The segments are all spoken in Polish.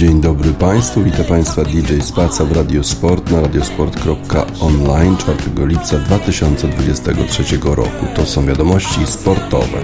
Dzień dobry Państwu, witam Państwa DJ Spaca w Radiosport na radiosport.online 4 lipca 2023 roku. To są wiadomości sportowe.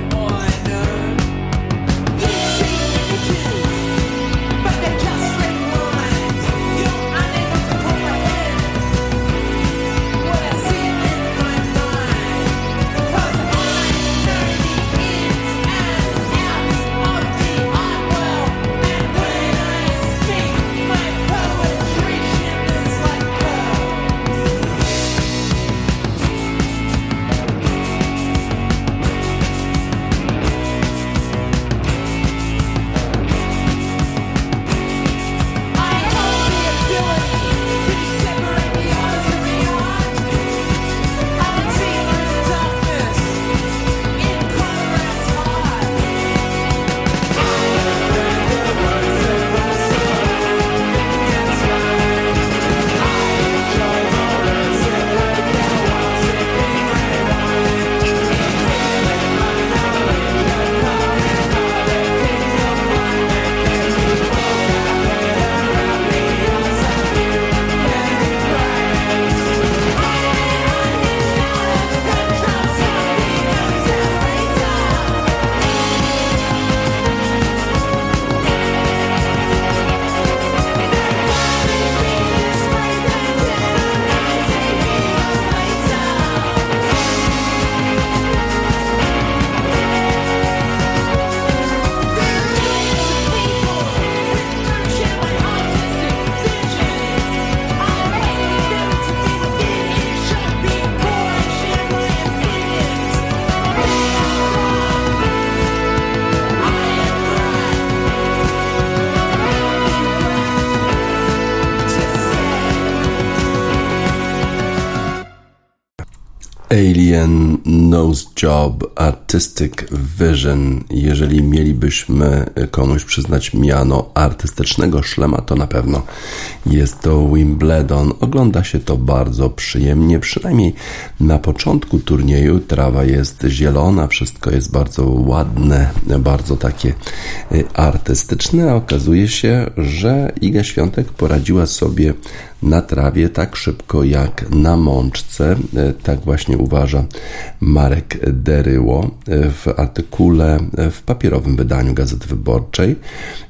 Indian knows Job Artistic Vision. Jeżeli mielibyśmy komuś przyznać miano artystycznego szlema, to na pewno jest to Wimbledon. Ogląda się to bardzo przyjemnie, przynajmniej na początku turnieju. Trawa jest zielona, wszystko jest bardzo ładne, bardzo takie y, artystyczne, okazuje się, że Iga Świątek poradziła sobie na trawie tak szybko jak na mączce. E, tak właśnie uważa Marek Deryło w artykule w papierowym wydaniu Gazety Wyborczej.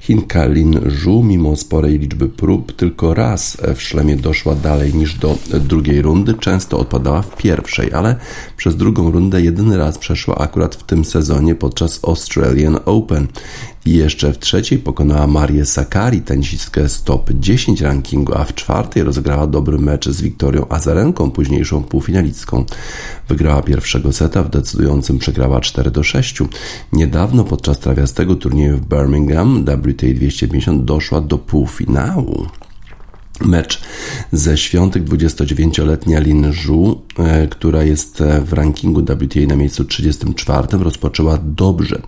Chinka Lin Zhu, mimo sporej liczby prób, tylko raz w szlemie doszła dalej niż do drugiej rundy. Często odpadała w pierwszej, ale przez drugą rundę jedyny raz przeszła akurat w tym sezonie podczas Australian Open. I jeszcze w trzeciej pokonała Marię Sakari, tenisistkę z top 10 rankingu, a w czwartej rozegrała dobry mecz z Wiktorią Azarenką, późniejszą półfinalistką. Wygrała pierwszego seta, w decydującym przegrała 4 do 6. Niedawno podczas trawiastego turnieju w Birmingham WTA 250 doszła do półfinału. Mecz ze świątek 29-letnia Lin Zhu, e, która jest e, w rankingu WTA na miejscu 34, rozpoczęła dobrze.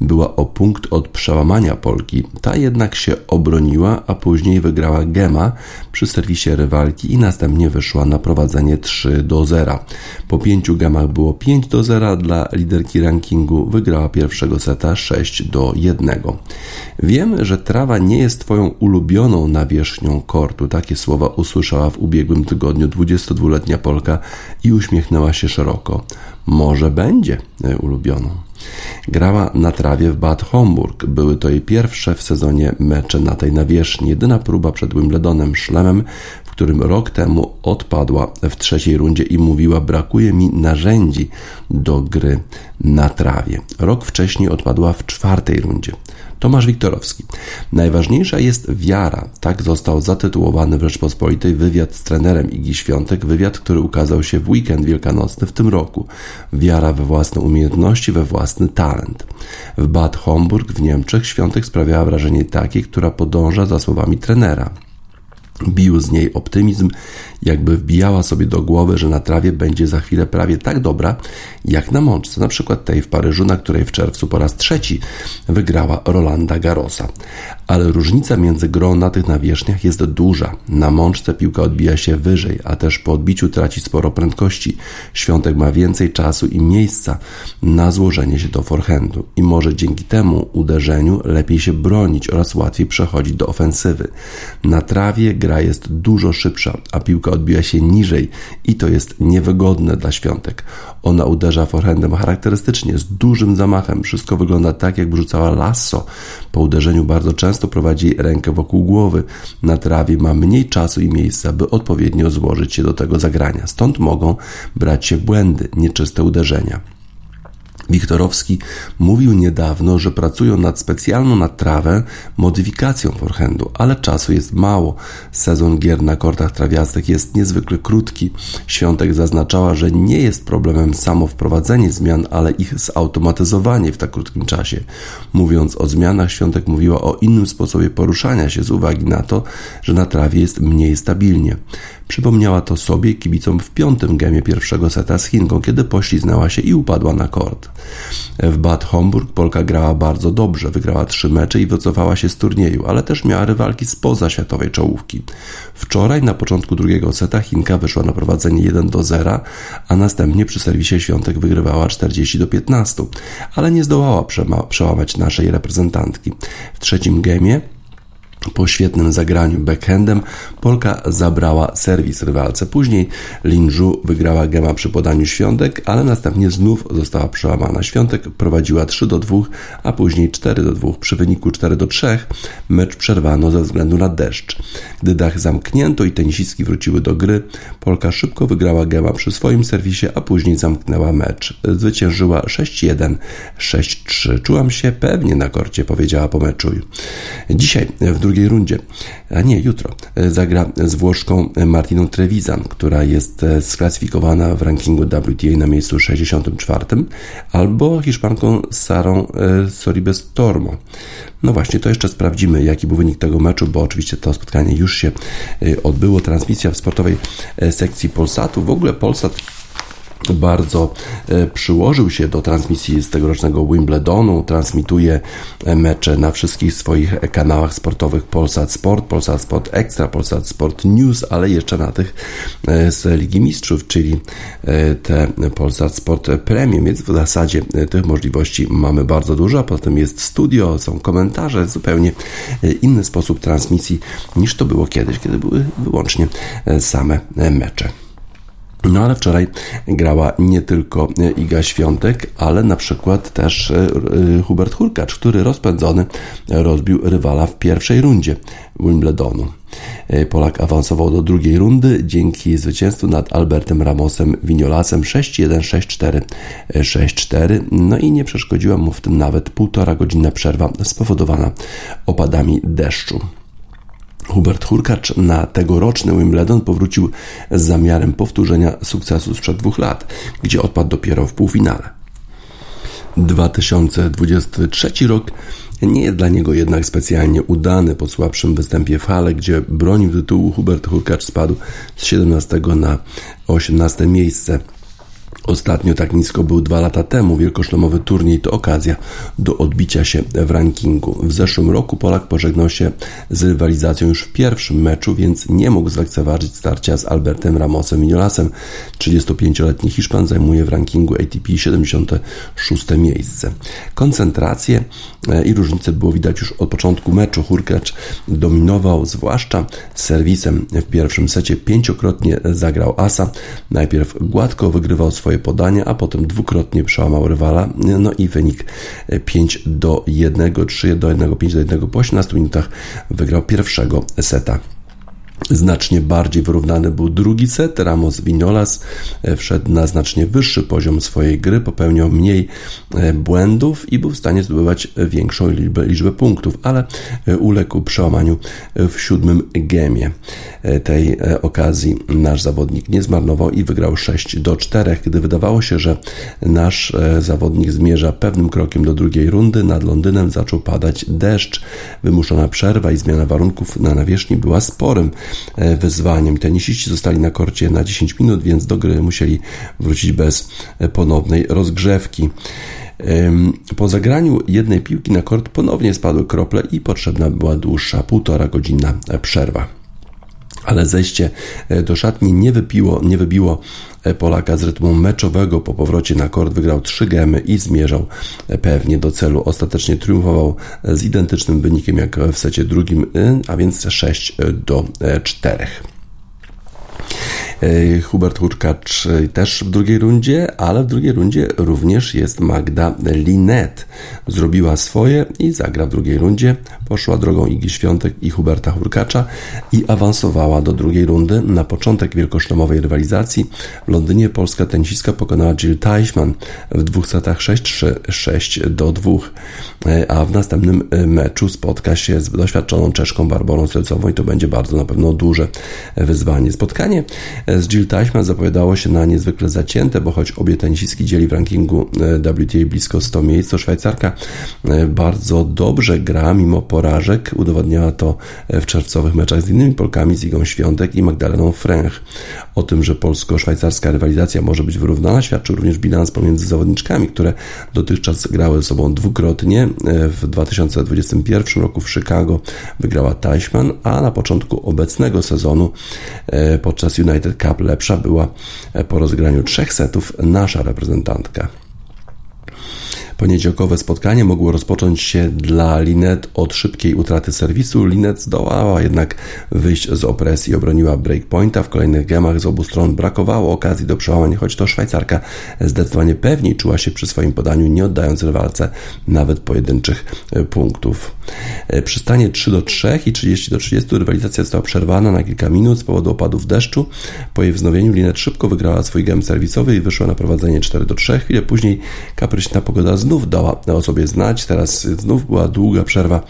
Była o punkt od przełamania Polki. Ta jednak się obroniła, a później wygrała Gema przy serwisie rywalki i następnie wyszła na prowadzenie 3 do 0. Po pięciu gemach było 5 do 0 dla liderki rankingu. Wygrała pierwszego seta 6 do 1. Wiem, że trawa nie jest Twoją ulubioną nawierzchnią kortu takie słowa usłyszała w ubiegłym tygodniu 22-letnia Polka i uśmiechnęła się szeroko. Może będzie e, ulubioną. Grała na trawie w Bad Homburg. Były to jej pierwsze w sezonie mecze na tej nawierzchni. Jedyna próba przed Wimbledonem szlemem, w którym rok temu odpadła w trzeciej rundzie i mówiła: Brakuje mi narzędzi do gry na trawie. Rok wcześniej odpadła w czwartej rundzie. Tomasz Wiktorowski. Najważniejsza jest wiara. Tak został zatytułowany w Rzeczpospolitej wywiad z trenerem Igi Świątek, wywiad, który ukazał się w weekend wielkanocny w tym roku. Wiara we własne umiejętności, we własny talent. W Bad Homburg w Niemczech Świątek sprawiała wrażenie takiej, która podąża za słowami trenera. Bił z niej optymizm, jakby wbijała sobie do głowy, że na trawie będzie za chwilę prawie tak dobra, jak na mączce, na przykład tej w Paryżu, na której w czerwcu po raz trzeci wygrała Rolanda Garrosa. Ale różnica między grą na tych nawierzchniach jest duża. Na mączce piłka odbija się wyżej, a też po odbiciu traci sporo prędkości. Świątek ma więcej czasu i miejsca na złożenie się do forehandu i może dzięki temu uderzeniu lepiej się bronić oraz łatwiej przechodzić do ofensywy. Na trawie gra jest dużo szybsza, a piłka odbija się niżej i to jest niewygodne dla świątek. Ona uderza forehandem charakterystycznie, z dużym zamachem. Wszystko wygląda tak, jakby rzucała lasso. Po uderzeniu bardzo często prowadzi rękę wokół głowy. Na trawie ma mniej czasu i miejsca, by odpowiednio złożyć się do tego zagrania. Stąd mogą brać się błędy, nieczyste uderzenia. Wiktorowski mówił niedawno, że pracują nad specjalną na trawę modyfikacją forehandu, ale czasu jest mało. Sezon gier na kortach trawiastych jest niezwykle krótki. Świątek zaznaczała, że nie jest problemem samo wprowadzenie zmian, ale ich zautomatyzowanie w tak krótkim czasie. Mówiąc o zmianach, Świątek mówiła o innym sposobie poruszania się z uwagi na to, że na trawie jest mniej stabilnie. Przypomniała to sobie kibicom w piątym gemie pierwszego seta z Chinką, kiedy pośliznęła się i upadła na kort. W Bad Homburg Polka grała bardzo dobrze, wygrała trzy mecze i wycofała się z turnieju, ale też miała rywalki spoza światowej czołówki. Wczoraj na początku drugiego seta Chinka wyszła na prowadzenie 1 do 0, a następnie przy serwisie Świątek wygrywała 40 do 15, ale nie zdołała przełamać naszej reprezentantki. W trzecim gemie po świetnym zagraniu backhandem Polka zabrała serwis rywalce. Później Linżu wygrała gema przy podaniu Świątek, ale następnie znów została przełamana. Świątek prowadziła 3 do 2, a później 4 do 2. Przy wyniku 4 do 3 mecz przerwano ze względu na deszcz. Gdy dach zamknięto i tenisistki wróciły do gry, Polka szybko wygrała gema przy swoim serwisie, a później zamknęła mecz. Zwyciężyła 6-1, 6-3. Czułam się pewnie na korcie, powiedziała po meczu. Dzisiaj w drugiej rundzie, a nie jutro, zagra z Włoszką Martiną Trevisan, która jest sklasyfikowana w rankingu WTA na miejscu 64, albo Hiszpanką Sarą e, Soribes Tormo. No właśnie, to jeszcze sprawdzimy, jaki był wynik tego meczu, bo oczywiście to spotkanie już się e, odbyło. Transmisja w sportowej e, sekcji Polsatu. W ogóle Polsat bardzo e, przyłożył się do transmisji z tegorocznego Wimbledonu, transmituje e, mecze na wszystkich swoich kanałach sportowych Polsat Sport, Polsat Sport Extra, Polsat Sport News, ale jeszcze na tych e, z Ligi Mistrzów, czyli te Polsat Sport Premium, więc w zasadzie tych możliwości mamy bardzo dużo, a potem jest studio, są komentarze, zupełnie inny sposób transmisji niż to było kiedyś, kiedy były wyłącznie same mecze. No ale wczoraj grała nie tylko Iga Świątek, ale na przykład też e, e, Hubert Hurkacz, który rozpędzony rozbił rywala w pierwszej rundzie Wimbledonu. E, Polak awansował do drugiej rundy dzięki zwycięstwu nad Albertem Ramosem Winolasem 6-1, 6-4, 6-4. No i nie przeszkodziła mu w tym nawet półtora godzina przerwa spowodowana opadami deszczu. Hubert Hurkacz na tegoroczny Wimbledon powrócił z zamiarem powtórzenia sukcesu sprzed dwóch lat, gdzie odpadł dopiero w półfinale. 2023 rok nie jest dla niego jednak specjalnie udany po słabszym występie w hale, gdzie bronił tytułu Hubert Hurkacz spadł z 17 na 18 miejsce. Ostatnio tak nisko był dwa lata temu. Wielkoszlemowy turniej to okazja do odbicia się w rankingu. W zeszłym roku Polak pożegnał się z rywalizacją już w pierwszym meczu, więc nie mógł zlekceważyć starcia z Albertem Ramosem Minolasem. 35-letni Hiszpan zajmuje w rankingu ATP 76 miejsce. Koncentrację e, i różnice było widać już od początku meczu. Hurkacz dominował, zwłaszcza serwisem w pierwszym secie. Pięciokrotnie zagrał asa. Najpierw gładko wygrywał swoje podanie, a potem dwukrotnie przełamał rywala. No i wynik 5 do 1, 3 do 1, 5 do 1 po 18 minutach wygrał pierwszego seta. Znacznie bardziej wyrównany był drugi set. Ramos Vignolas e, wszedł na znacznie wyższy poziom swojej gry, popełniał mniej e, błędów i był w stanie zdobywać większą liczbę, liczbę punktów, ale e, uległ przełamaniu w siódmym gemie. Tej okazji nasz zawodnik nie zmarnował i wygrał 6 do 4. Gdy wydawało się, że nasz zawodnik zmierza pewnym krokiem do drugiej rundy, nad Londynem zaczął padać deszcz. Wymuszona przerwa i zmiana warunków na nawierzchni była sporym wyzwaniem. Tenisiści zostali na korcie na 10 minut, więc do gry musieli wrócić bez ponownej rozgrzewki. Po zagraniu jednej piłki na kort ponownie spadły krople i potrzebna była dłuższa, półtora godzinna przerwa. Ale zejście e, do szatni nie wypiło, nie wybiło e, Polaka z rytmu meczowego. Po powrocie na kort wygrał trzy gemy i zmierzał e, pewnie do celu. Ostatecznie triumfował z identycznym wynikiem jak w secie drugim, a więc 6 do 4. E, Hubert Hurkacz e, też w drugiej rundzie, ale w drugiej rundzie również jest Magda Linet. Zrobiła swoje i zagra w drugiej rundzie. Poszła drogą Igi Świątek i Huberta Hurkacza i awansowała do drugiej rundy. Na początek wielkoszlemowej rywalizacji w Londynie polska tenisistka pokonała Jill Teichmann w dwóch setach 6-3, 6 do 2, e, a w następnym meczu spotka się z doświadczoną Czeszką Barbarą Strelcową i to będzie bardzo na pewno duże wyzwanie. Spotkanie z Jill Teichmann zapowiadało się na niezwykle zacięte, bo choć obie tenisistki dzieli w rankingu e, WTA blisko 100 miejsc, to Szwajcarka e, bardzo dobrze gra mimo porażek. Udowodniała to e, w czerwcowych meczach z innymi Polkami, z Igą Świątek i Magdaleną Fręch. O tym, że polsko-szwajcarska rywalizacja może być wyrównana, świadczył również bilans pomiędzy zawodniczkami, które dotychczas grały ze sobą dwukrotnie. W 2021 roku w Chicago wygrała Teichmann, a na początku obecnego sezonu podczas United Cup lepsza była po rozgraniu trzech setów nasza reprezentantka. Poniedziałkowe spotkanie mogło rozpocząć się dla Linet od szybkiej utraty serwisu. Linet zdołała jednak wyjść z opresji, obroniła breakpointa. W kolejnych gemach z obu stron brakowało okazji do przełamania, choć to Szwajcarka zdecydowanie pewniej czuła się przy swoim podaniu, nie oddając rywalce nawet pojedynczych e, punktów. E, przy stanie 3 do 3 i 30 do 30 rywalizacja została przerwana na kilka minut z powodu opadów deszczu. Po jej wznowieniu Linet szybko wygrała swój gem serwisowy i wyszła na prowadzenie 4 do 3. Chwilę później kapryśna pogoda znów znów dała o sobie znać. Teraz znów była długa przerwa,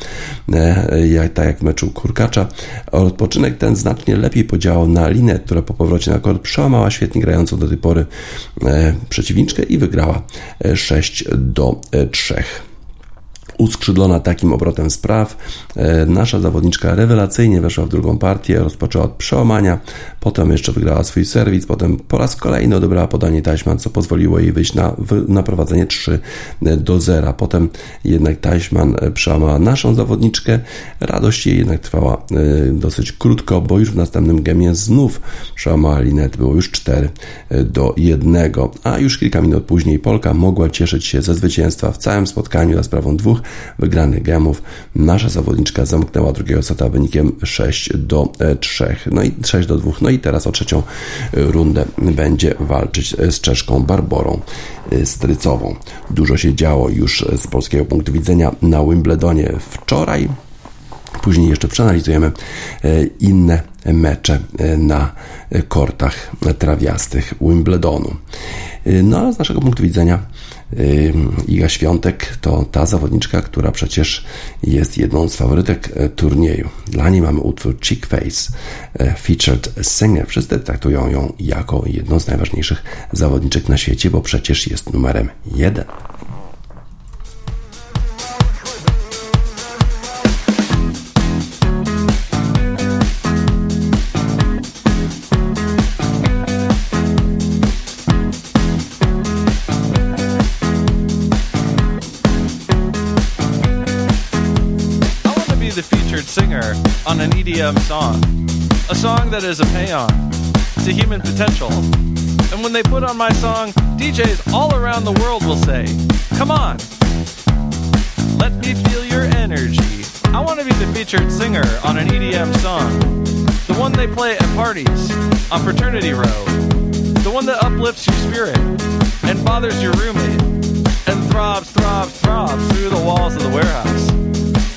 e, jak, tak jak w meczu Kurkacza. Odpoczynek ten znacznie lepiej podziałał na linę, która po powrocie na kort przełamała świetnie grającą do tej pory e, przeciwniczkę i wygrała 6 e, do 3 uskrzydlona takim obrotem spraw. E, nasza zawodniczka rewelacyjnie weszła w drugą partię, rozpoczęła od przełamania, potem jeszcze wygrała swój serwis, potem po raz kolejny odebrała podanie taśman, co pozwoliło jej wyjść na, na prowadzenie 3 do 0. Potem jednak Taśman przełamała naszą zawodniczkę. Radość jej jednak trwała e, dosyć krótko, bo już w następnym gemie znów przełamała Linet, było już 4 do 1, a już kilka minut później Polka mogła cieszyć się ze zwycięstwa w całym spotkaniu za sprawą dwóch wygranych gemów. Nasza zawodniczka zamknęła drugiego seta wynikiem 6 do 3, no i 6 do 2. No i teraz o trzecią rundę będzie walczyć z Czeszką Barborą Strycową. Dużo się działo już z polskiego punktu widzenia na Wimbledonie wczoraj. Później jeszcze przeanalizujemy e, inne mecze e, na kortach trawiastych Wimbledonu. E, no ale z naszego punktu widzenia Iga Świątek to ta zawodniczka, która przecież jest jedną z faworytek turnieju. Dla niej mamy utwór Chick Face Featured Singer. Wszyscy traktują ją jako jedną z najważniejszych zawodniczek na świecie, bo przecież jest numerem jeden. EDM song. A song that is a paean to human potential. And when they put on my song, DJs all around the world will say, Come on, let me feel your energy. I want to be the featured singer on an EDM song. The one they play at parties, on Fraternity Row. The one that uplifts your spirit and bothers your roommate and throbs, throbs, throbs through the walls of the warehouse.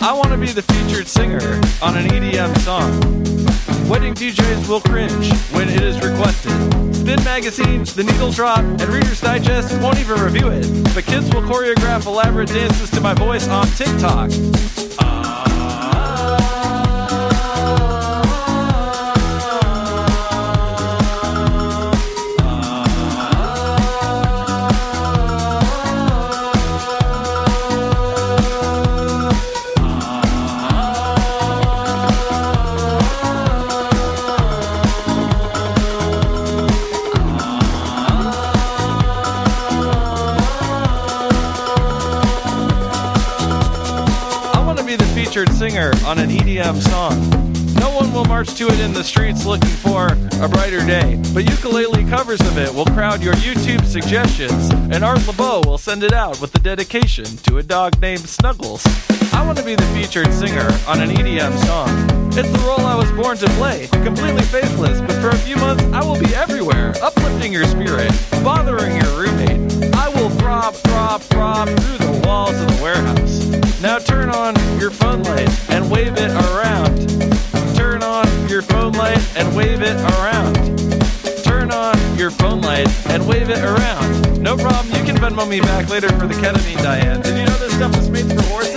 I want to be the featured singer on an EDM song. Wedding DJs will cringe when it is requested. Spin magazines, The Needle Drop, and Reader's Digest won't even review it, but kids will choreograph elaborate dances to my voice on TikTok. Featured singer on an EDM song. No one will march to it in the streets looking for a brighter day, but ukulele covers of it will crowd your YouTube suggestions, and Art LeBeau will send it out with a dedication to a dog named Snuggles. I want to be the featured singer on an EDM song. It's the role I was born to play, completely faithless, but for a few months I will be everywhere, uplifting your spirit, bothering your roommate. I will throb, throb, throb through the walls of the warehouse. Now turn on your phone light and wave it around. Turn on your phone light and wave it around. Turn on your phone light and wave it around. No problem, you can Venmo me back later for the ketamine, Diane. Did you know this stuff was made for horses?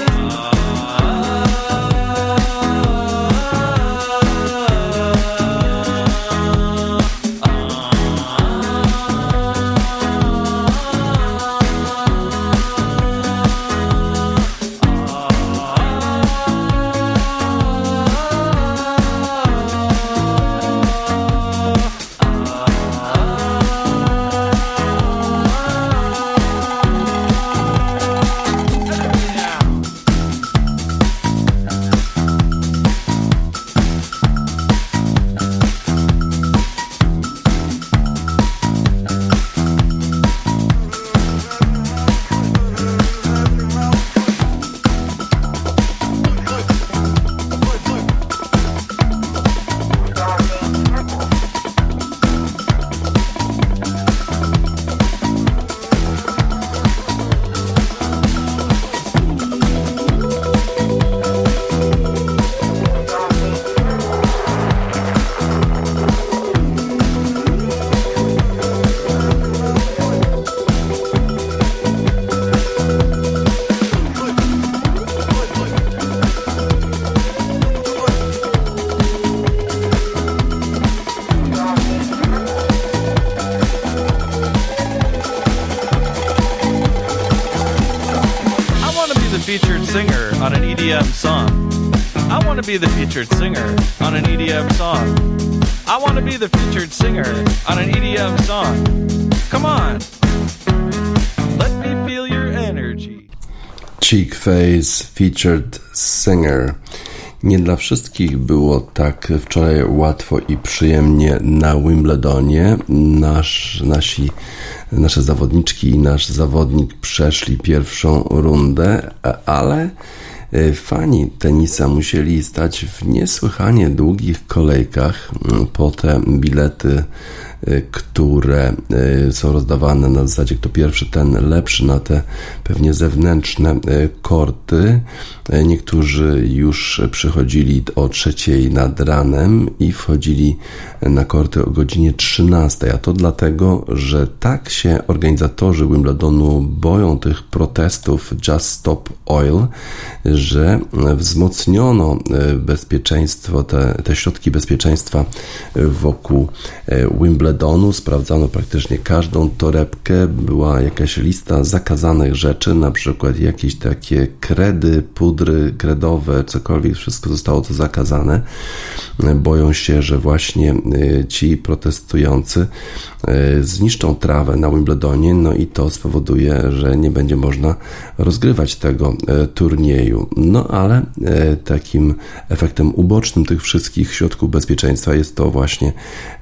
Be the featured singer on an EDM song. I want to be the featured singer on an EDM song. Come on. Let me feel your energy. Cheek Face featured singer. Nie dla wszystkich było tak wczoraj łatwo i przyjemnie na Wimbledonie. Nasz, nasi, nasze zawodniczki i nasz zawodnik przeszli pierwszą rundę, ale E, fani tenisa musieli stać w niesłychanie długich kolejkach mm, po te bilety które y, są rozdawane na zasadzie kto pierwszy, ten lepszy na te pewnie zewnętrzne y, korty. Niektórzy już przychodzili o trzeciej nad ranem i wchodzili na korty o godzinie 13, a to dlatego, że tak się organizatorzy Wimbledonu boją tych protestów Just Stop Oil, że wzmocniono bezpieczeństwo, te, te środki bezpieczeństwa wokół Wimbledonu Ledonu, sprawdzano praktycznie każdą torebkę, była jakaś lista zakazanych rzeczy, na przykład jakieś takie kredy, pudry kredowe, cokolwiek, wszystko zostało to zakazane. Boją się, że właśnie y, ci protestujący y, zniszczą trawę na Wimbledonie, no i to spowoduje, że nie będzie można rozgrywać tego y, turnieju. No ale takim efektem ubocznym tych wszystkich środków bezpieczeństwa jest to właśnie,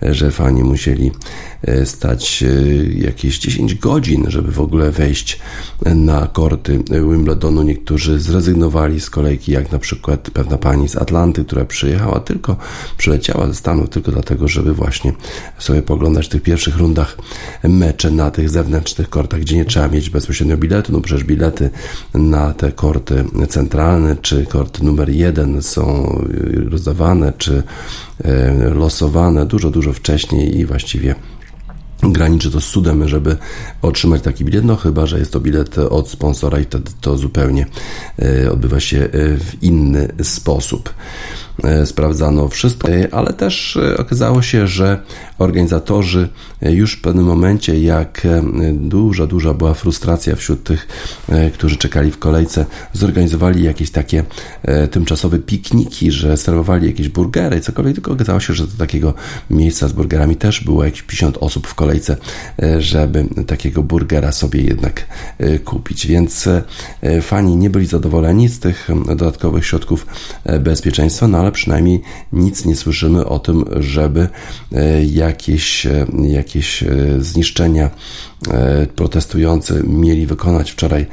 że fani musieli musieli e, stać e, jakieś 10 godzin, żeby w ogóle wejść na korty Wimbledonu. Niektórzy zrezygnowali z kolejki, jak na przykład pewna pani z Atlanty, która przyjechała tylko, przyleciała ze Stanów tylko dlatego, żeby właśnie sobie poglądać w tych pierwszych rundach mecze na tych zewnętrznych kortach, gdzie nie trzeba mieć bezpośrednio biletu, no przecież bilety na te korty centralne, czy kort numer jeden są rozdawane, czy e, losowane dużo, dużo wcześniej i właściwie właściwie graniczy to z cudem, żeby otrzymać taki bilet, no chyba, że jest to bilet od sponsora i wtedy to zupełnie e, odbywa się e, w inny sposób. Sprawdzano wszystko, ale też okazało się, że organizatorzy już w pewnym momencie, jak duża, duża była frustracja wśród tych, którzy czekali w kolejce, zorganizowali jakieś takie tymczasowe pikniki, że serwowali jakieś burgery, cokolwiek, tylko okazało się, że do takiego miejsca z burgerami też było jakieś 50 osób w kolejce, żeby takiego burgera sobie jednak kupić, więc fani nie byli zadowoleni z tych dodatkowych środków bezpieczeństwa, no ale przynajmniej nic nie słyszymy o tym, żeby jakieś, jakieś zniszczenia protestujący mieli wykonać wczoraj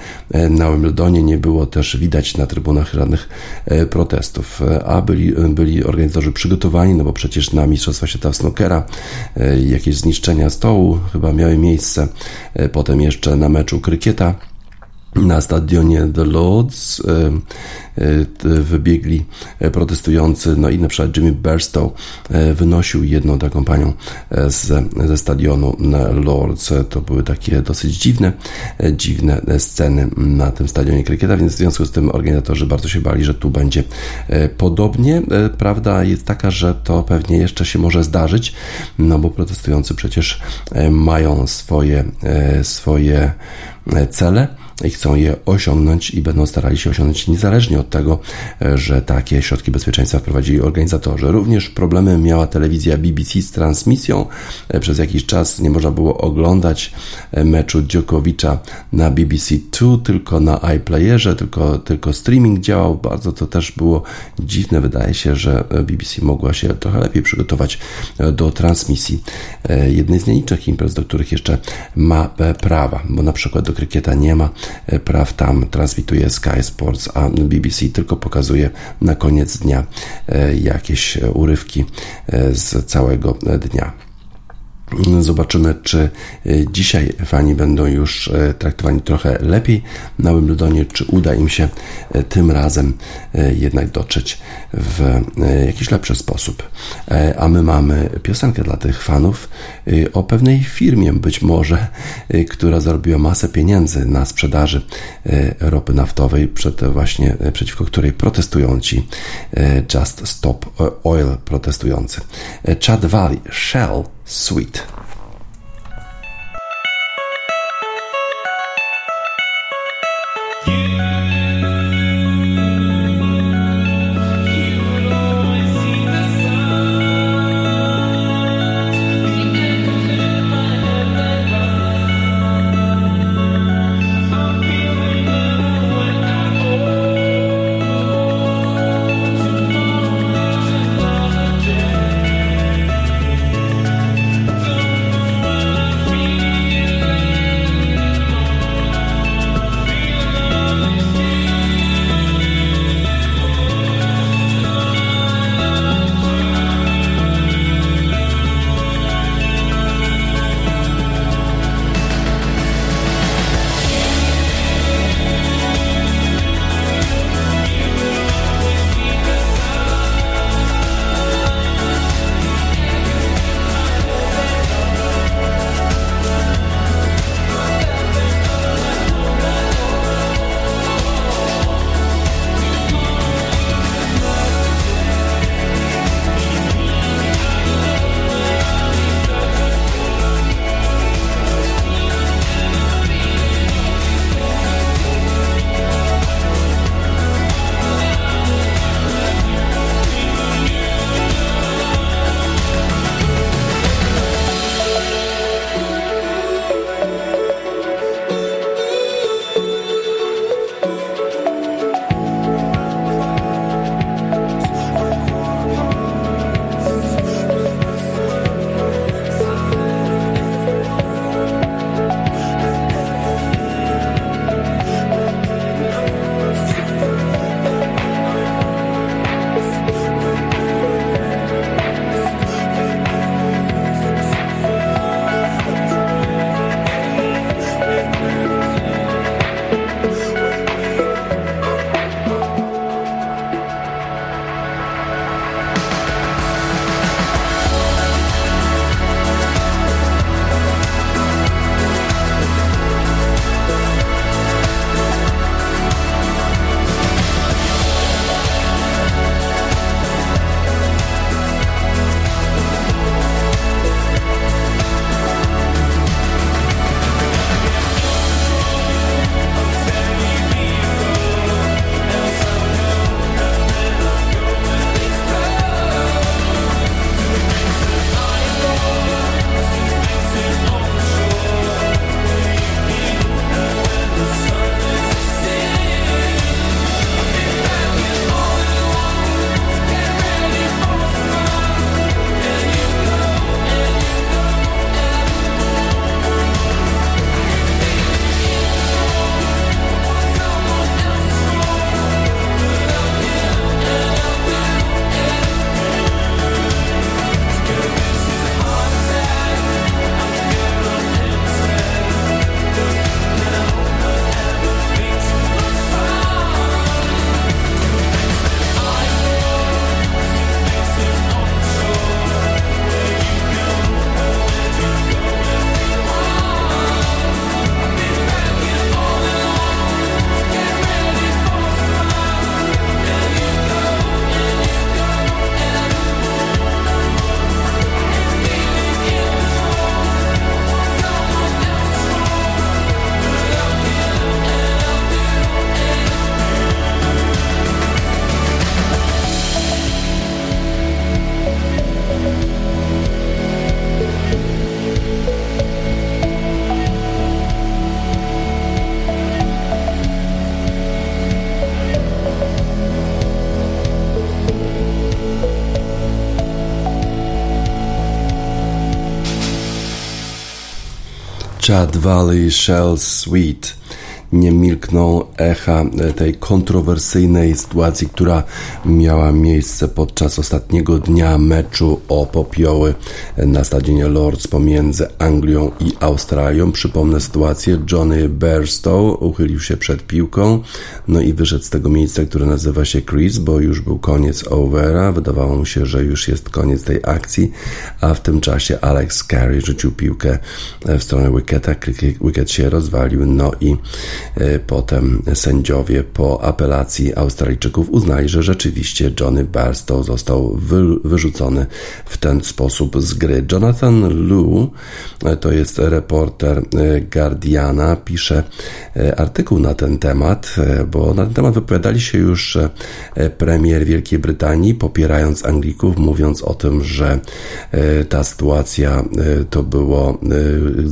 na Wimbledonie. Nie było też widać na trybunach żadnych protestów, a byli, byli organizatorzy przygotowani, no bo przecież na Mistrzostwa Świata Snookera jakieś zniszczenia stołu chyba miały miejsce, potem jeszcze na meczu krykieta na stadionie The Lords e, e, wybiegli protestujący, no i na przykład Jimmy Burstow e, wynosił jedną taką panią z, ze stadionu Lords. To były takie dosyć dziwne, dziwne sceny na tym stadionie krykieta, więc w związku z tym organizatorzy bardzo się bali, że tu będzie podobnie. Prawda jest taka, że to pewnie jeszcze się może zdarzyć, no bo protestujący przecież mają swoje, swoje cele i chcą je osiągnąć i będą starali się osiągnąć niezależnie od tego, że takie środki bezpieczeństwa wprowadzili organizatorzy. Również problemy miała telewizja BBC z transmisją. Przez jakiś czas nie można było oglądać meczu Djokovicza na BBC 2, tylko na iPlayerze, tylko, tylko streaming działał. Bardzo to też było dziwne. Wydaje się, że BBC mogła się trochę lepiej przygotować do transmisji jednej z nielicznych imprez, do których jeszcze ma prawa, bo na przykład do krykieta nie ma E, praw tam transmituje Sky Sports, a BBC tylko pokazuje na koniec dnia e, jakieś urywki e, z całego dnia. Zobaczymy, czy e, dzisiaj fani będą już e, traktowani trochę lepiej na Wimbledonie, czy uda im się e, tym razem jednak dotrzeć w jakiś lepszy sposób. A my mamy piosenkę dla tych fanów o pewnej firmie, być może, która zarobiła masę pieniędzy na sprzedaży ropy naftowej, przed właśnie przeciwko której protestują ci Just Stop Oil protestujący. Chad Valley, Shell Sweet. You Chad Valley Shell Suite nie milkną echa tej kontrowersyjnej sytuacji, która miała miejsce podczas ostatniego dnia meczu o popioły na stadionie Lords pomiędzy Anglią i Australią. Przypomnę sytuację. Johnny Bairstow uchylił się przed piłką, no i wyszedł z tego miejsca, które nazywa się Chris, bo już był koniec overa. Wydawało mu się, że już jest koniec tej akcji, a w tym czasie Alex Carey rzucił piłkę w stronę wicketa. Wicket się rozwalił, no i E, potem sędziowie po apelacji Australijczyków uznali, że rzeczywiście Johnny Barstow został wy, wyrzucony w ten sposób z gry. Jonathan Liu, e, to jest reporter e, Guardiana, pisze artykuł na ten temat, bo na ten temat wypowiadali się już premier Wielkiej Brytanii, popierając Anglików, mówiąc o tym, że ta sytuacja to było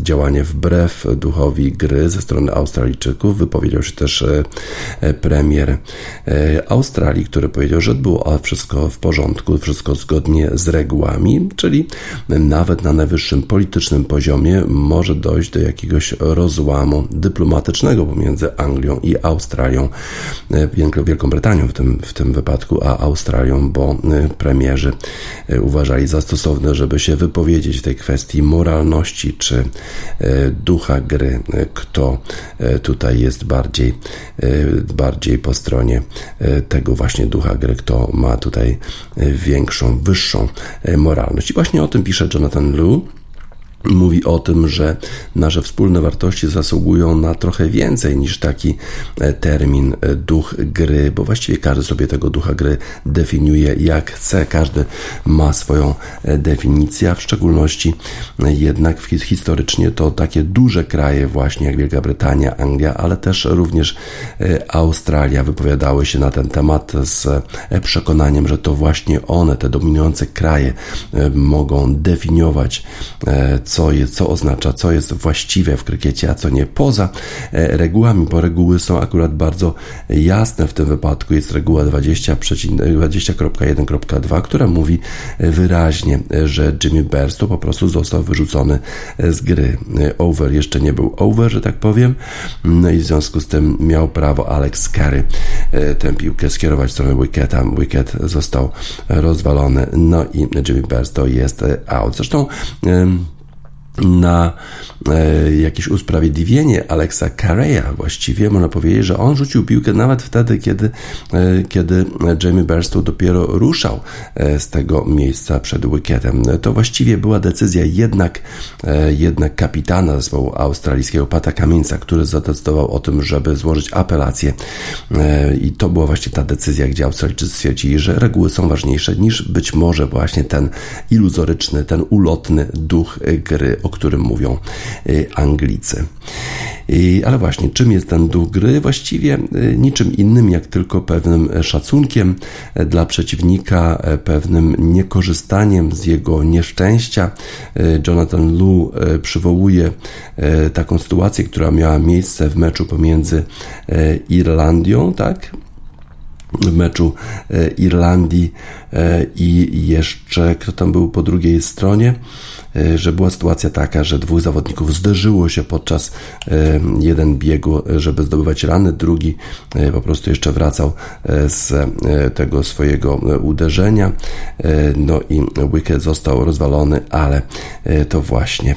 działanie wbrew duchowi gry ze strony Australijczyków wypowiedział się też e, e, premier e, Australii, który powiedział, że było wszystko w porządku, wszystko zgodnie z regułami, czyli nawet na najwyższym politycznym poziomie może dojść do jakiegoś rozłamu dyplomatycznego pomiędzy Anglią i Australią, Wielką Brytanią w tym, w tym wypadku, a Australią, bo premierzy uważali za stosowne, żeby się wypowiedzieć w tej kwestii moralności czy ducha gry, kto tutaj jest jest bardziej, e, bardziej po stronie e, tego właśnie ducha gry, kto ma tutaj e, większą, wyższą moralność. I właśnie o tym pisze Jonathan Liu mówi o tym, że nasze wspólne wartości zasługują na trochę więcej niż taki e, termin e, duch gry, bo właściwie każdy sobie tego ducha gry definiuje jak chce, każdy ma swoją e, definicję, a w szczególności jednak historycznie to takie duże kraje właśnie jak Wielka Brytania, Anglia, ale też również Australia wypowiadały się na ten temat z przekonaniem, że to właśnie one, te dominujące kraje mogą definiować co, jest, co oznacza, co jest właściwe w krykiecie, a co nie. Poza e, regułami, bo reguły są akurat bardzo jasne w tym wypadku. Jest reguła 20.1.2, która mówi wyraźnie, że Jimmy Burstow po prostu został wyrzucony z gry. Over jeszcze nie był over, że tak powiem. No i w związku z tym miał prawo Alex Carey e, tę piłkę skierować w stronę wicketa. Wicket został rozwalony, no i Jimmy Burstow jest out. Zresztą na e, jakieś usprawiedliwienie Alexa Carreya właściwie można powiedzieć, że on rzucił piłkę nawet wtedy, kiedy, e, kiedy Jamie Bairstow dopiero ruszał e, z tego miejsca przed wicketem. To właściwie była decyzja jednak, e, jednak kapitana zespołu australijskiego Pata Kaminca, który zadecydował o tym, żeby złożyć apelację e, i to była właśnie ta decyzja, gdzie Australijczycy stwierdzili, że reguły są ważniejsze niż być może właśnie ten iluzoryczny, ten ulotny duch gry, o którym mówią y, Anglicy. Ale właśnie, czym jest ten duch gry? Właściwie y, niczym innym, jak tylko pewnym szacunkiem e, dla przeciwnika, pewnym niekorzystaniem z jego nieszczęścia. Jonathan Lu przywołuje taką sytuację, która miała miejsce w meczu pomiędzy Irlandią, tak? w meczu Irlandii i jeszcze kto tam był po drugiej stronie że była sytuacja taka, że dwóch zawodników zderzyło się podczas e, jeden biegu, żeby zdobywać rany, drugi e, po prostu jeszcze wracał z tego swojego uderzenia. No i wicket został rozwalony, ale to właśnie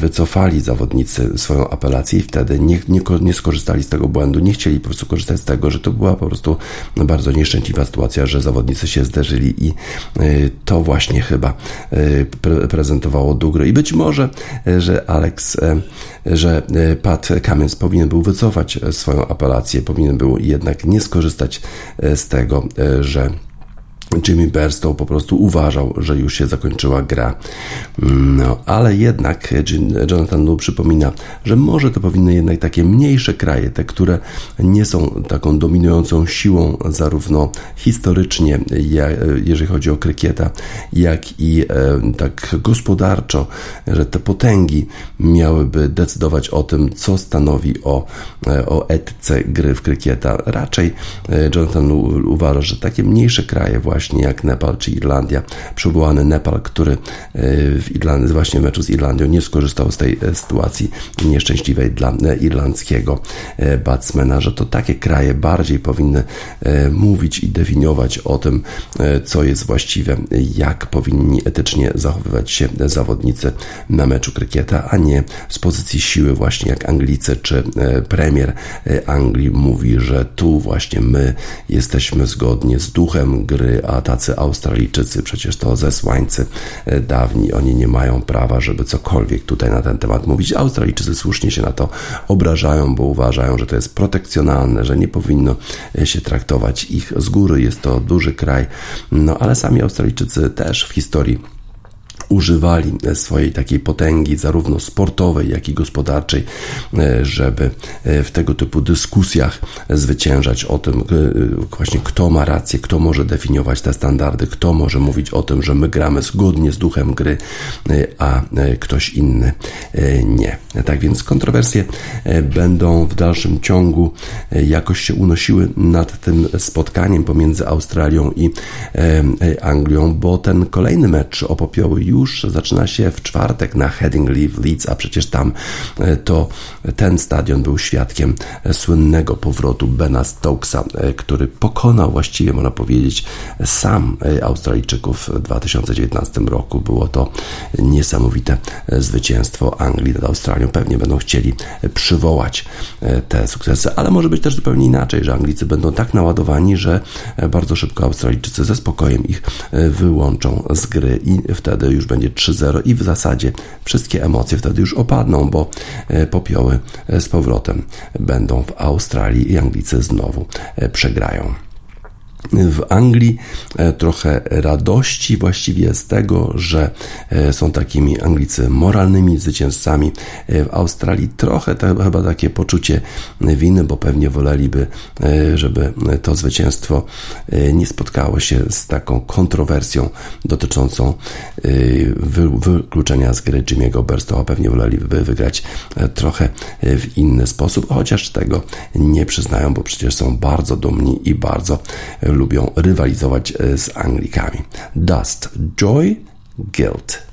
wycofali zawodnicy swoją apelację i wtedy nie, nie, nie skorzystali z tego błędu, nie chcieli po prostu korzystać z tego, że to była po prostu bardzo nieszczęśliwa sytuacja, że zawodnicy się zderzyli i to właśnie chyba prezentowało Dugry. I być może, e, że Alex, e, że e, Pat Cummins powinien był wycofać swoją apelację, powinien był jednak nie skorzystać z tego, że Jimmy Berstow po prostu uważał, że już się zakończyła gra. No, ale jednak Jonathan Lu przypomina, że może to powinny jednak takie mniejsze kraje, te, które nie są taką dominującą siłą zarówno historycznie, jeżeli chodzi o krykieta, jak i e, tak gospodarczo, że te potęgi miałyby decydować o tym, co stanowi o, e, o etyce gry w krykieta. Raczej e, Jonathan Lu uważa, że takie mniejsze kraje właśnie właśnie jak Nepal czy Irlandia. Przywołany Nepal, który w Irlandii, właśnie w meczu z Irlandią nie skorzystał z tej sytuacji nieszczęśliwej dla irlandzkiego batsmana, że to takie kraje bardziej powinny mówić i definiować o tym, co jest właściwe, jak powinni etycznie zachowywać się zawodnicy na meczu krykieta, a nie z pozycji siły właśnie jak Anglicy czy premier Anglii mówi, że tu właśnie my jesteśmy zgodnie z duchem gry, a tacy Australijczycy, przecież to zesłańcy e, dawni, oni nie mają prawa, żeby cokolwiek tutaj na ten temat mówić. Australijczycy słusznie się na to obrażają, bo uważają, że to jest protekcjonalne, że nie powinno e, się traktować ich z góry. Jest to duży kraj, no ale sami Australijczycy też w historii używali swojej takiej potęgi, zarówno sportowej, jak i gospodarczej, e, żeby e, w tego typu dyskusjach zwyciężać o tym, e, właśnie kto ma rację, kto może definiować te standardy, kto może mówić o tym, że my gramy zgodnie z duchem gry, a ktoś inny nie. Tak więc kontrowersje będą w dalszym ciągu jakoś się unosiły nad tym spotkaniem pomiędzy Australią i Anglią, bo ten kolejny mecz o popioły już już zaczyna się w czwartek na Headingley w Leeds, a przecież tam e, to ten stadion był świadkiem e, słynnego powrotu Bena Stokesa, e, który pokonał właściwie, można powiedzieć, sam Australijczyków w 2019 roku. Było to niesamowite zwycięstwo Anglii nad Australią. Pewnie będą chcieli przywołać te sukcesy, ale może być też zupełnie inaczej, że Anglicy będą tak naładowani, że bardzo szybko Australijczycy ze spokojem ich wyłączą z gry i wtedy już będzie 3-0 i w zasadzie wszystkie emocje wtedy już opadną, bo e, popioły e, z powrotem będą w Australii i Anglicy znowu e, przegrają w Anglii e, trochę radości właściwie z tego, że e, są takimi Anglicy moralnymi zwycięzcami. E, w Australii trochę chyba takie poczucie winy, bo pewnie woleliby, żeby to zwycięstwo nie spotkało się z taką kontrowersją dotyczącą wykluczenia z gry Jimmy'ego Berstowa. Pewnie woleliby wygrać trochę w inny sposób, chociaż tego nie przyznają, bo przecież są bardzo dumni i bardzo lubią rywalizować e, z Anglikami. Dust, Joy, Guilt.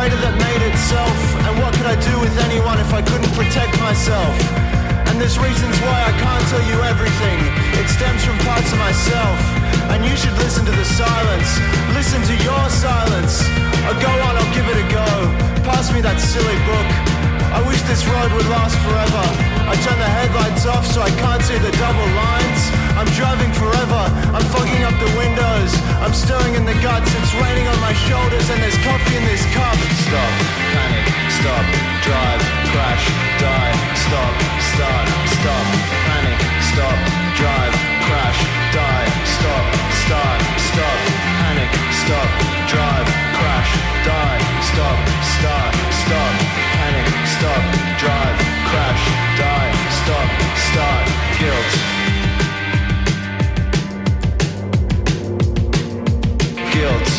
Greater that made itself. And what could I do with anyone if I couldn't protect myself? And there's reasons why I can't tell you everything. It stems from parts of myself. And you should listen to the silence. Listen to your silence. I'll go on, I'll give it a go. Pass me that silly book. I wish this road would last forever. I turn the headlights off so I can't see the double lines. I'm driving forever. I'm fogging up the windows. I'm stirring in the guts. It's raining on my shoulders and there's coffee in this cup. Stop, panic, stop, drive, crash, die, stop, start, stop, panic, stop, drive, crash, die, stop, start, stop, panic, stop, drive, crash, die, stop, start, stop, panic, stop, drive, crash, die, stop, start, guilt. Guilt.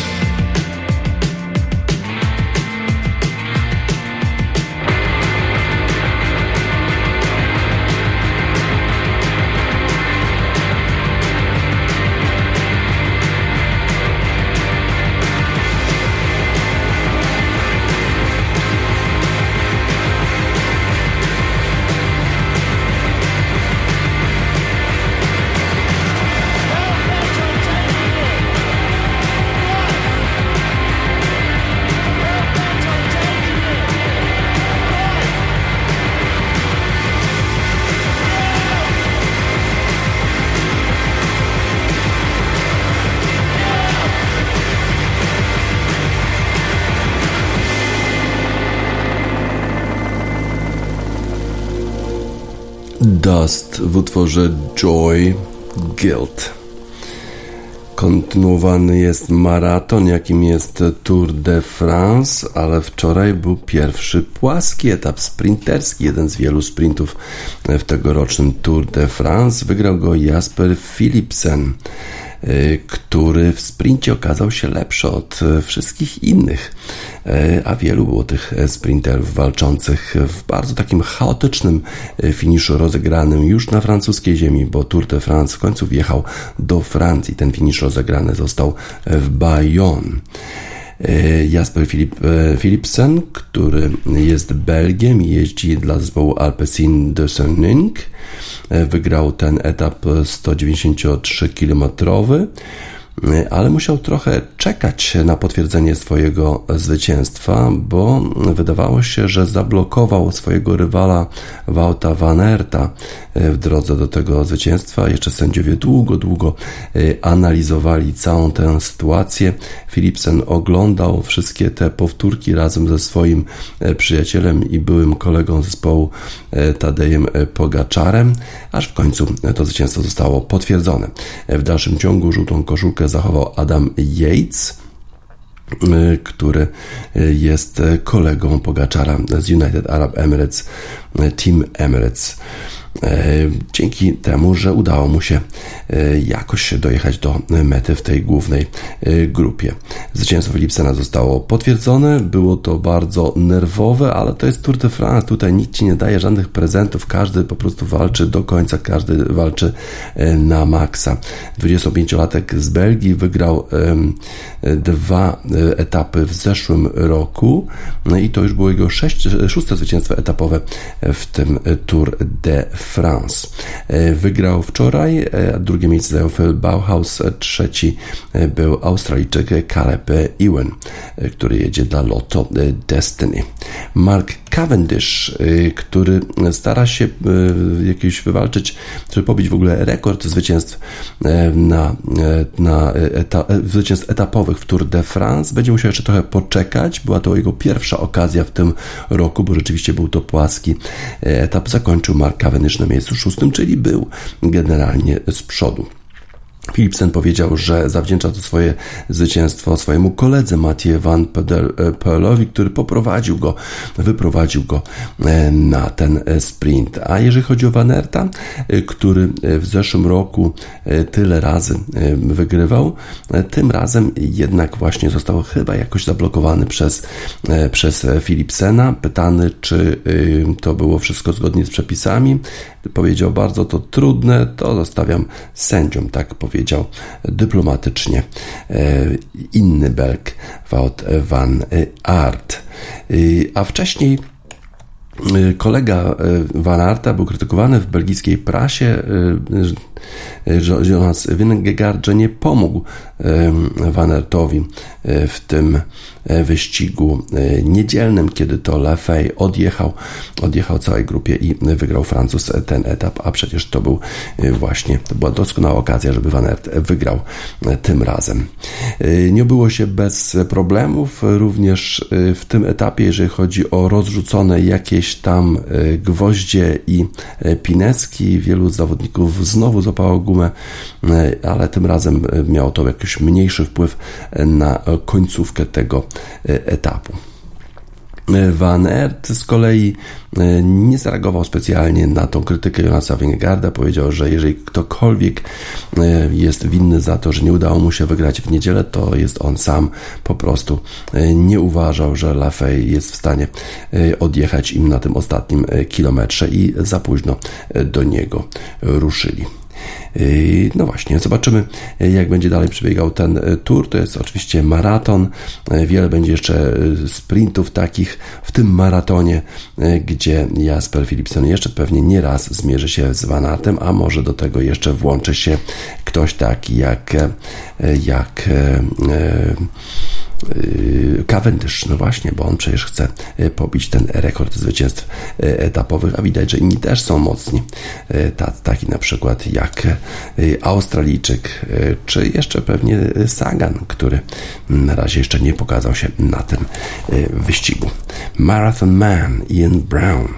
Dust w utworze Joy Guilt. Kontynuowany jest maraton, jakim jest Tour de France, ale wczoraj był pierwszy płaski etap sprinterski, jeden z wielu sprintów w tegorocznym Tour de France. Wygrał go Jasper Philipsen. Y, który w sprincie okazał się lepszy od y, wszystkich innych, y, a wielu było tych sprinterów walczących w bardzo takim chaotycznym finiszu rozegranym już na francuskiej ziemi, bo Tour de France w końcu wjechał do Francji. Ten finisz rozegrany został w Bayonne. Jasper Philip, Philipsen, który jest Belgiem i jeździ dla zespołu Alpecin de Senning. Wygrał ten etap 193-kilometrowy ale musiał trochę czekać na potwierdzenie swojego zwycięstwa, bo wydawało się, że zablokował swojego rywala Wouta Van Aerta w drodze do tego zwycięstwa. Jeszcze sędziowie długo, długo e, analizowali całą tę sytuację. Philipsen oglądał wszystkie te powtórki razem ze swoim przyjacielem i byłym kolegą zespołu Tadejem Pogaczarem, aż w końcu to zwycięstwo zostało potwierdzone. W dalszym ciągu żółtą koszulkę zachował Adam Yates który jest kolegą Pogaczara z United Arab Emirates, Team Emirates. E, dzięki temu, że udało mu się e, jakoś dojechać do mety w tej głównej e, grupie. Zwycięstwo Lipsena zostało potwierdzone, było to bardzo nerwowe, ale to jest Tour de France, tutaj nikt ci nie daje żadnych prezentów, każdy po prostu walczy do końca, każdy walczy na maksa. 25-latek z Belgii wygrał dwa etapy w zeszłym roku no i to już było jego sześć, szóste zwycięstwo etapowe w tym Tour de France. E, wygrał wczoraj, e, drugie miejsce zajął Phil Bauhaus, trzeci e, był Australijczyk Caleb Ewan, który jedzie dla Lotto Destiny. Mark Cavendish, który stara się jakieś wywalczyć, żeby pobić w ogóle rekord zwycięstw na, na eta, zwycięstw etapowych w Tour de France. Będzie musiał jeszcze trochę poczekać. Była to jego pierwsza okazja w tym roku, bo rzeczywiście był to płaski etap. Zakończył Mark Cavendish na miejscu szóstym, czyli był generalnie z przodu. Philipsen powiedział, że zawdzięcza to swoje zwycięstwo swojemu koledze Mathieu Van Pearlowi, który poprowadził go, wyprowadził go e, na ten e, sprint. A jeżeli chodzi o Van Aerta, e, który w zeszłym roku tyle razy wygrywał, tym razem jednak właśnie został chyba jakoś zablokowany przez, przez Philipsena. Pytany, czy to było wszystko zgodnie z przepisami, powiedział bardzo to trudne, to zostawiam sędziom, tak powiedział dyplomatycznie e, inny Belg, Wout van Aert. E, a wcześniej kolega Van Arta był krytykowany w belgijskiej prasie, Jonas Vingegaard, że nie pomógł Van Aertowi w tym wyścigu niedzielnym, kiedy to Lefay odjechał, odjechał całej grupie i wygrał Francuz ten etap, a przecież to był właśnie, to była doskonała okazja, żeby Van Aert wygrał tym razem. Nie było się bez problemów, również w tym etapie, jeżeli chodzi o rozrzucone jakieś tam e, gwoździe i e, pinecki. Wielu zawodników znowu złapało gumę, e, ale tym razem miało to jakiś mniejszy wpływ na końcówkę tego etapu. Van Aert z kolei e, nie zareagował specjalnie na tą krytykę Jonasa Wingegarda. Powiedział, że jeżeli ktokolwiek e, jest winny za to, że nie udało mu się wygrać w niedzielę, to jest on sam. Po prostu e, nie uważał, że Lafay jest w stanie odjechać im na tym ostatnim kilometrze i za późno do niego ruszyli. Yy, no właśnie, zobaczymy, jak będzie dalej przebiegał ten e, tour. To jest oczywiście maraton. E, wiele będzie jeszcze e, sprintów takich w tym maratonie, gdzie Jasper Philipson jeszcze pewnie nie raz zmierzy się z Vanatem, a może do tego jeszcze włączy się ktoś taki jak, jak Cavendish, no właśnie, bo on przecież chce y, pobić ten rekord zwycięstw y, etapowych, a widać, że inni też są mocni. Taki na przykład jak Australijczyk, czy jeszcze pewnie Sagan, który na razie jeszcze nie pokazał się na tym wyścigu. Marathon Man Ian Brown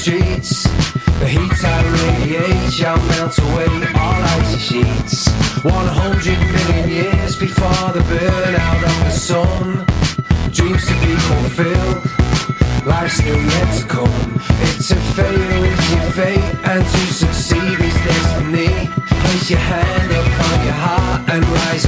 streets. The heat I radiate shall melt away all icy sheets. 100 million years before the burnout of the sun. Dreams to be fulfilled, life still yet to come. If to fail is your fate and to succeed is destiny. Place your hand upon your heart and rise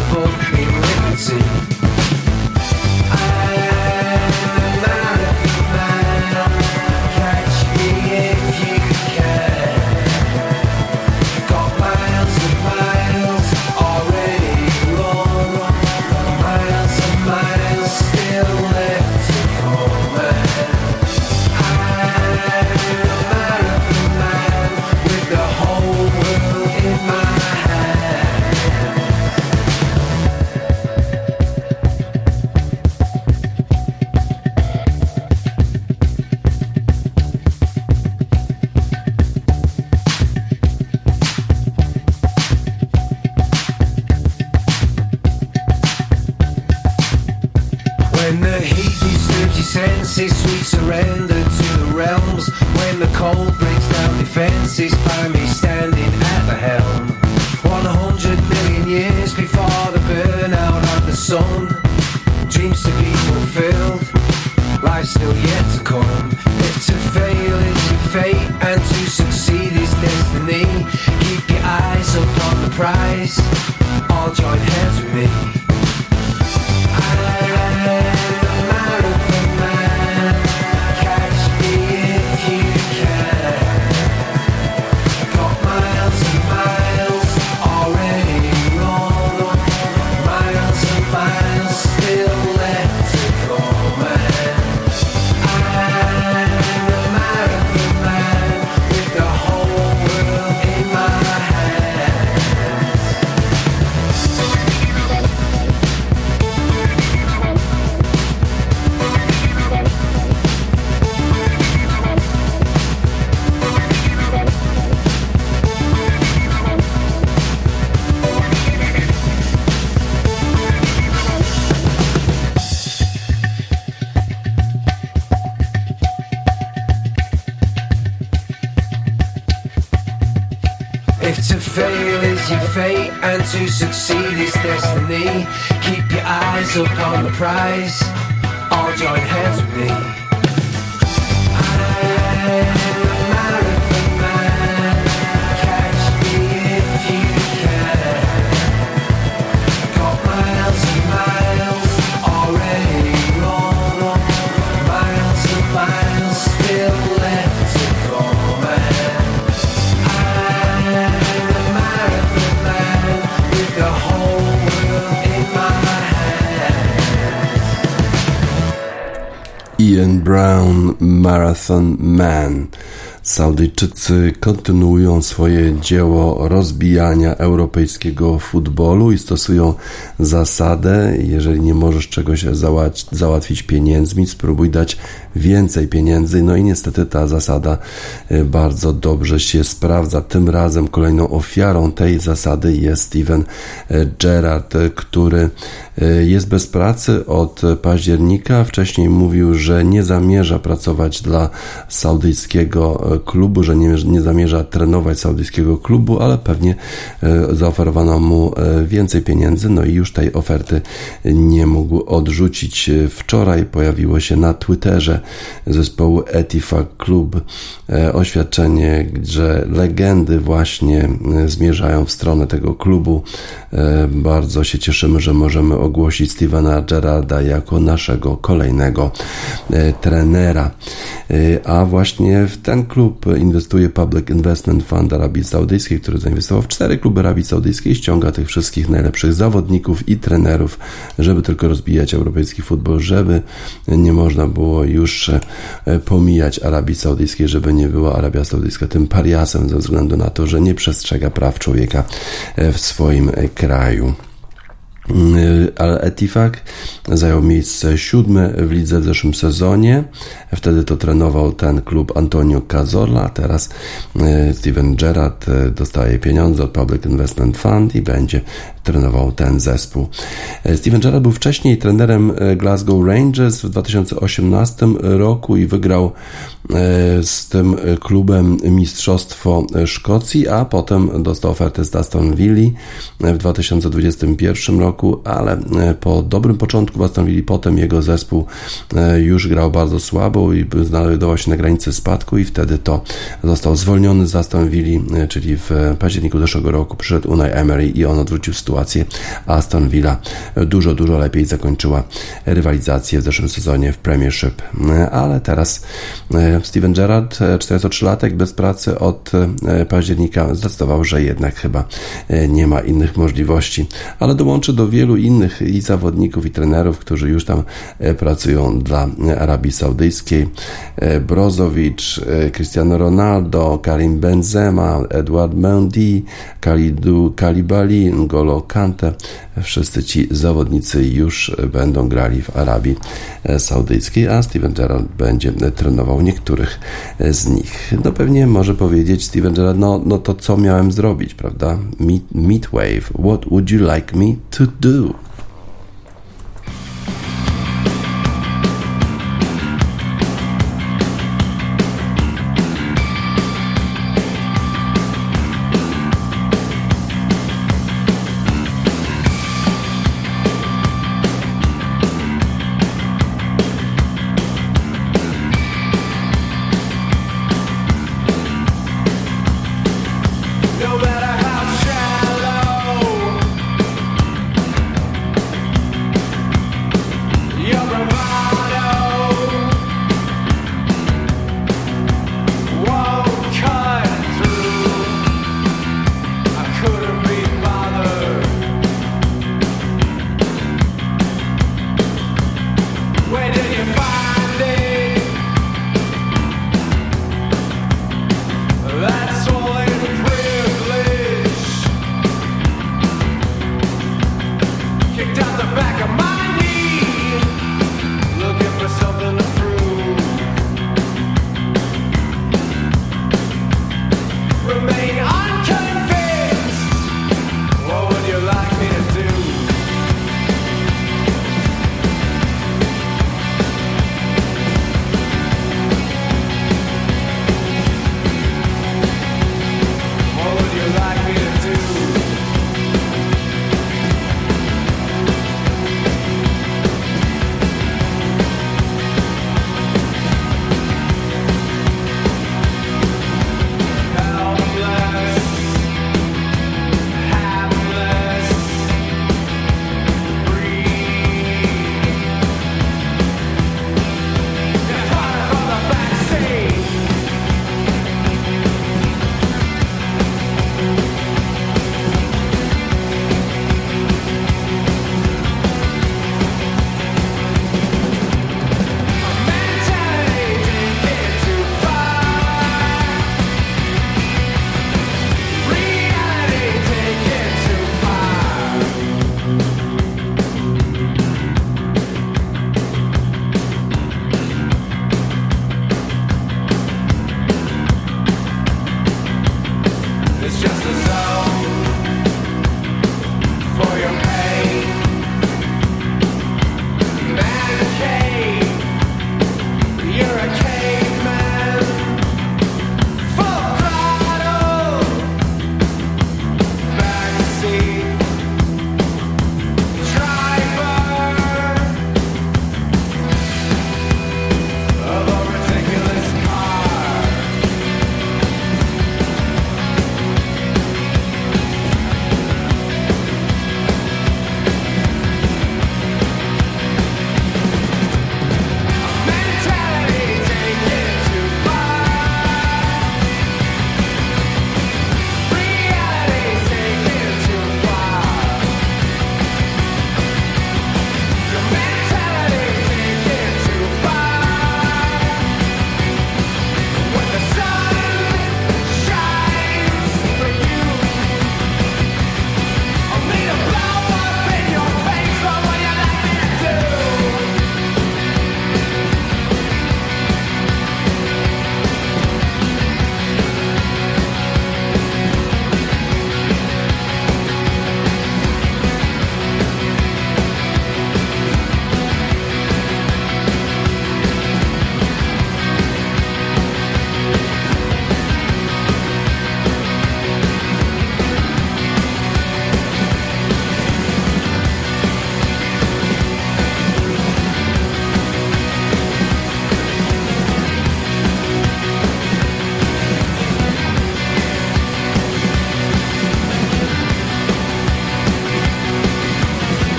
to succeed is destiny. Keep your eyes up on the prize. All join hands with me. Ian Brown Marathon Man. Saudyjczycy kontynuują swoje dzieło rozbijania europejskiego futbolu i stosują zasadę, jeżeli nie możesz czegoś załatwić pieniędzmi, spróbuj dać więcej pieniędzy. No i niestety ta zasada e, bardzo dobrze się sprawdza. Tym razem kolejną ofiarą tej zasady jest Steven e, Gerrard, który e, jest bez pracy od października. Wcześniej mówił, że nie zamierza pracować dla saudyjskiego klubu, że nie, nie zamierza trenować saudyjskiego klubu, ale pewnie zaoferowano mu więcej pieniędzy, no i już tej oferty nie mógł odrzucić. Wczoraj pojawiło się na Twitterze zespołu Etifa Club e, oświadczenie, że legendy właśnie e, zmierzają w stronę tego klubu. E, bardzo się cieszymy, że możemy ogłosić Stevena Gerarda jako naszego kolejnego trenera. A właśnie w ten klub inwestuje Public Investment Fund Arabii Saudyjskiej, który zainwestował w cztery kluby Arabii Saudyjskiej, ściąga tych wszystkich najlepszych zawodników i trenerów, żeby tylko rozbijać europejski futbol, żeby nie można było już już e, pomijać Arabii Saudyjskiej, żeby nie była Arabia Saudyjska tym pariasem ze względu na to, że nie przestrzega praw człowieka e, w swoim e, kraju. Al Etifak zajął miejsce siódme w lidze w zeszłym sezonie. Wtedy to trenował ten klub Antonio Cazorla, teraz Steven Gerrard dostaje pieniądze od Public Investment Fund i będzie trenował ten zespół. Steven Gerrard był wcześniej trenerem Glasgow Rangers w 2018 roku i wygrał z tym klubem Mistrzostwo Szkocji, a potem dostał ofertę z Aston Villa w 2021 roku, ale po dobrym początku w Aston Villa potem jego zespół już grał bardzo słabo i znajdował się na granicy spadku i wtedy to został zwolniony z Aston Villa, czyli w październiku zeszłego roku przyszedł Unai Emery i on odwrócił sytuację. Aston Villa dużo, dużo lepiej zakończyła rywalizację w zeszłym sezonie w Premiership. Ale teraz e, Steven Gerrard, 43-latek, bez pracy od e, października, zdecydował, że jednak chyba e, nie ma innych możliwości. Ale dołączy do wielu innych i zawodników, i trenerów, którzy już tam pracują dla Arabii Saudyjskiej. Brozowicz, Cristiano Ronaldo, Karim Benzema, Edward Mendy, Khalidou Kalibali, N'Golo Kante. Wszyscy ci zawodnicy już będą grali w Arabii Saudyjskiej, a Steven Gerrard będzie trenował niektórych z nich. No pewnie może powiedzieć Steven Gerrard, no, no to co miałem zrobić, prawda? Meet, meet wave. What would you like me to do?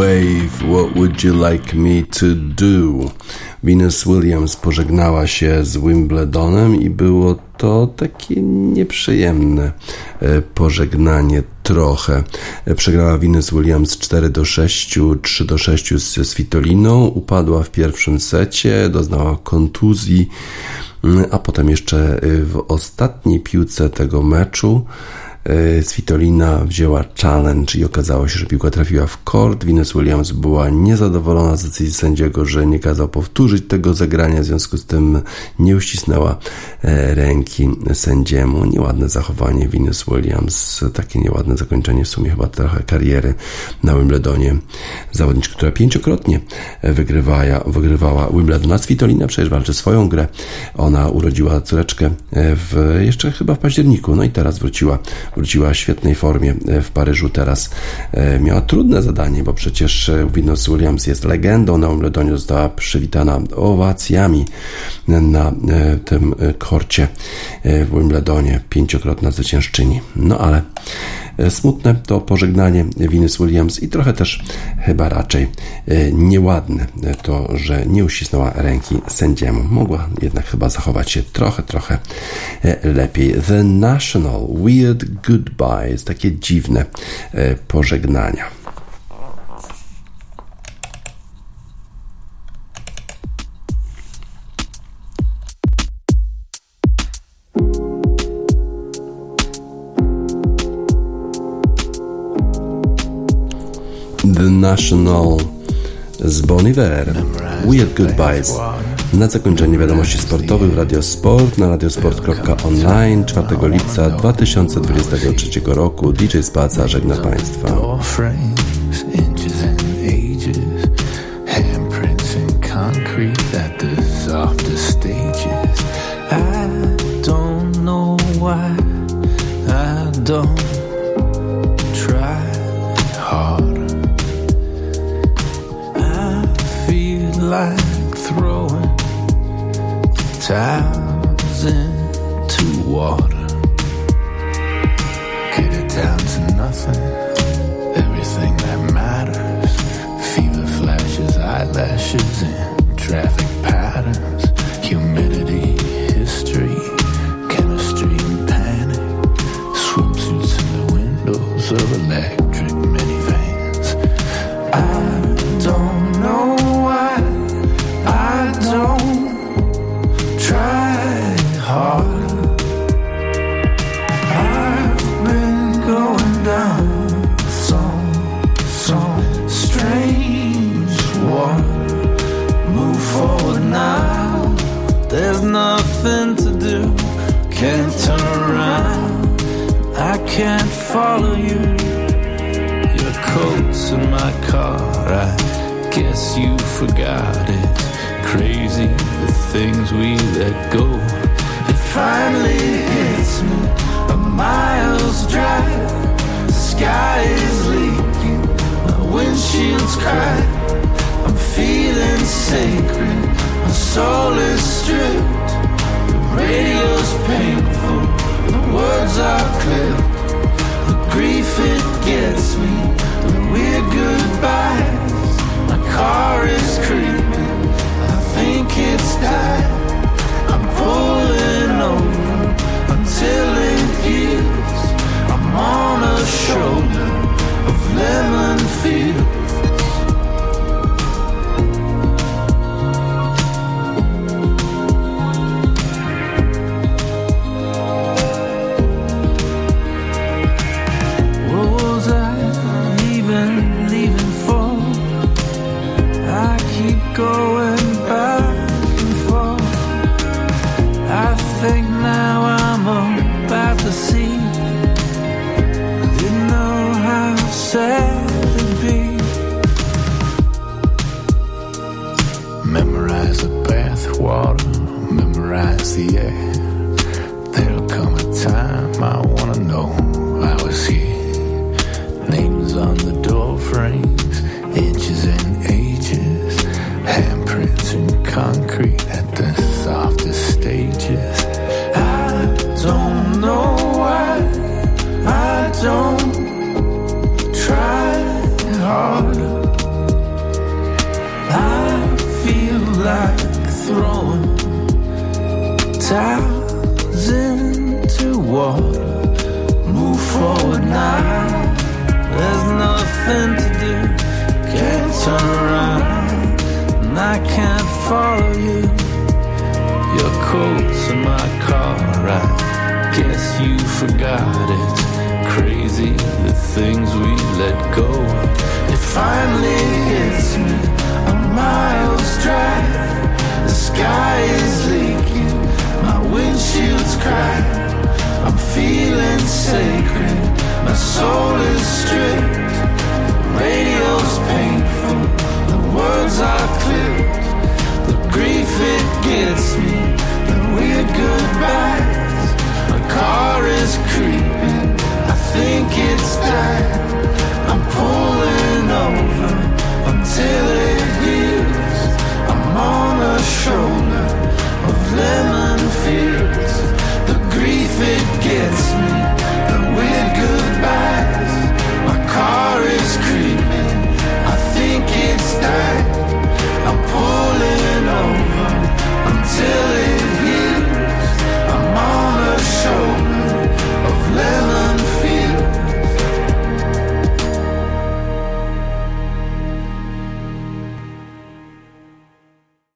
Midwave, what would you like me to do? Venus Williams pożegnała się z Wimbledonem i było to takie nieprzyjemne e, pożegnanie trochę. E, przegrała Venus Williams 4 do 6, 3 do 6 z Svitoliną, upadła w pierwszym secie, doznała kontuzji, mm, a potem jeszcze e, w ostatniej piłce tego meczu Svitolina wzięła challenge i okazało się, że piłka trafiła w kord. Venus Williams była niezadowolona z decyzji sędziego, że nie kazał powtórzyć tego zagrania, w związku z tym nie uścisnęła e, ręki sędziemu. Nieładne zachowanie Venus Williams, takie nieładne zakończenie w sumie chyba trochę kariery na Wimbledonie. Zawodniczka, która pięciokrotnie wygrywała, wygrywała Wimbledon. A Svitolina przecież walczy swoją grę. Ona urodziła córeczkę e, w, jeszcze chyba w październiku, no i teraz wróciła wróciła w świetnej formie e, w Paryżu teraz. E, miała trudne zadanie, bo przecież Venus Williams jest legendą na Wimbledonie, została przywitana owacjami na e, tym korcie w Wimbledonie, pięciokrotna zwyciężczyni. No ale E, smutne to pożegnanie Venus Williams i trochę też chyba raczej e, nieładne to, że nie uścisnęła ręki sędziemu. Mogła jednak chyba zachować się trochę, trochę e, lepiej. The National Weird Goodbyes, takie dziwne pożegnania. National z Bon Iver. Weird Goodbyes. Na zakończenie wiadomości sportowych w Radiosport na radiosport.online 4 lipca 2023 roku DJ Spaca żegna Państwa. don't towels into water. Get it down to nothing, everything that matters. Fever flashes, eyelashes, and traffic patterns. Humidity, history, chemistry, and panic. Swimsuits in the windows of electric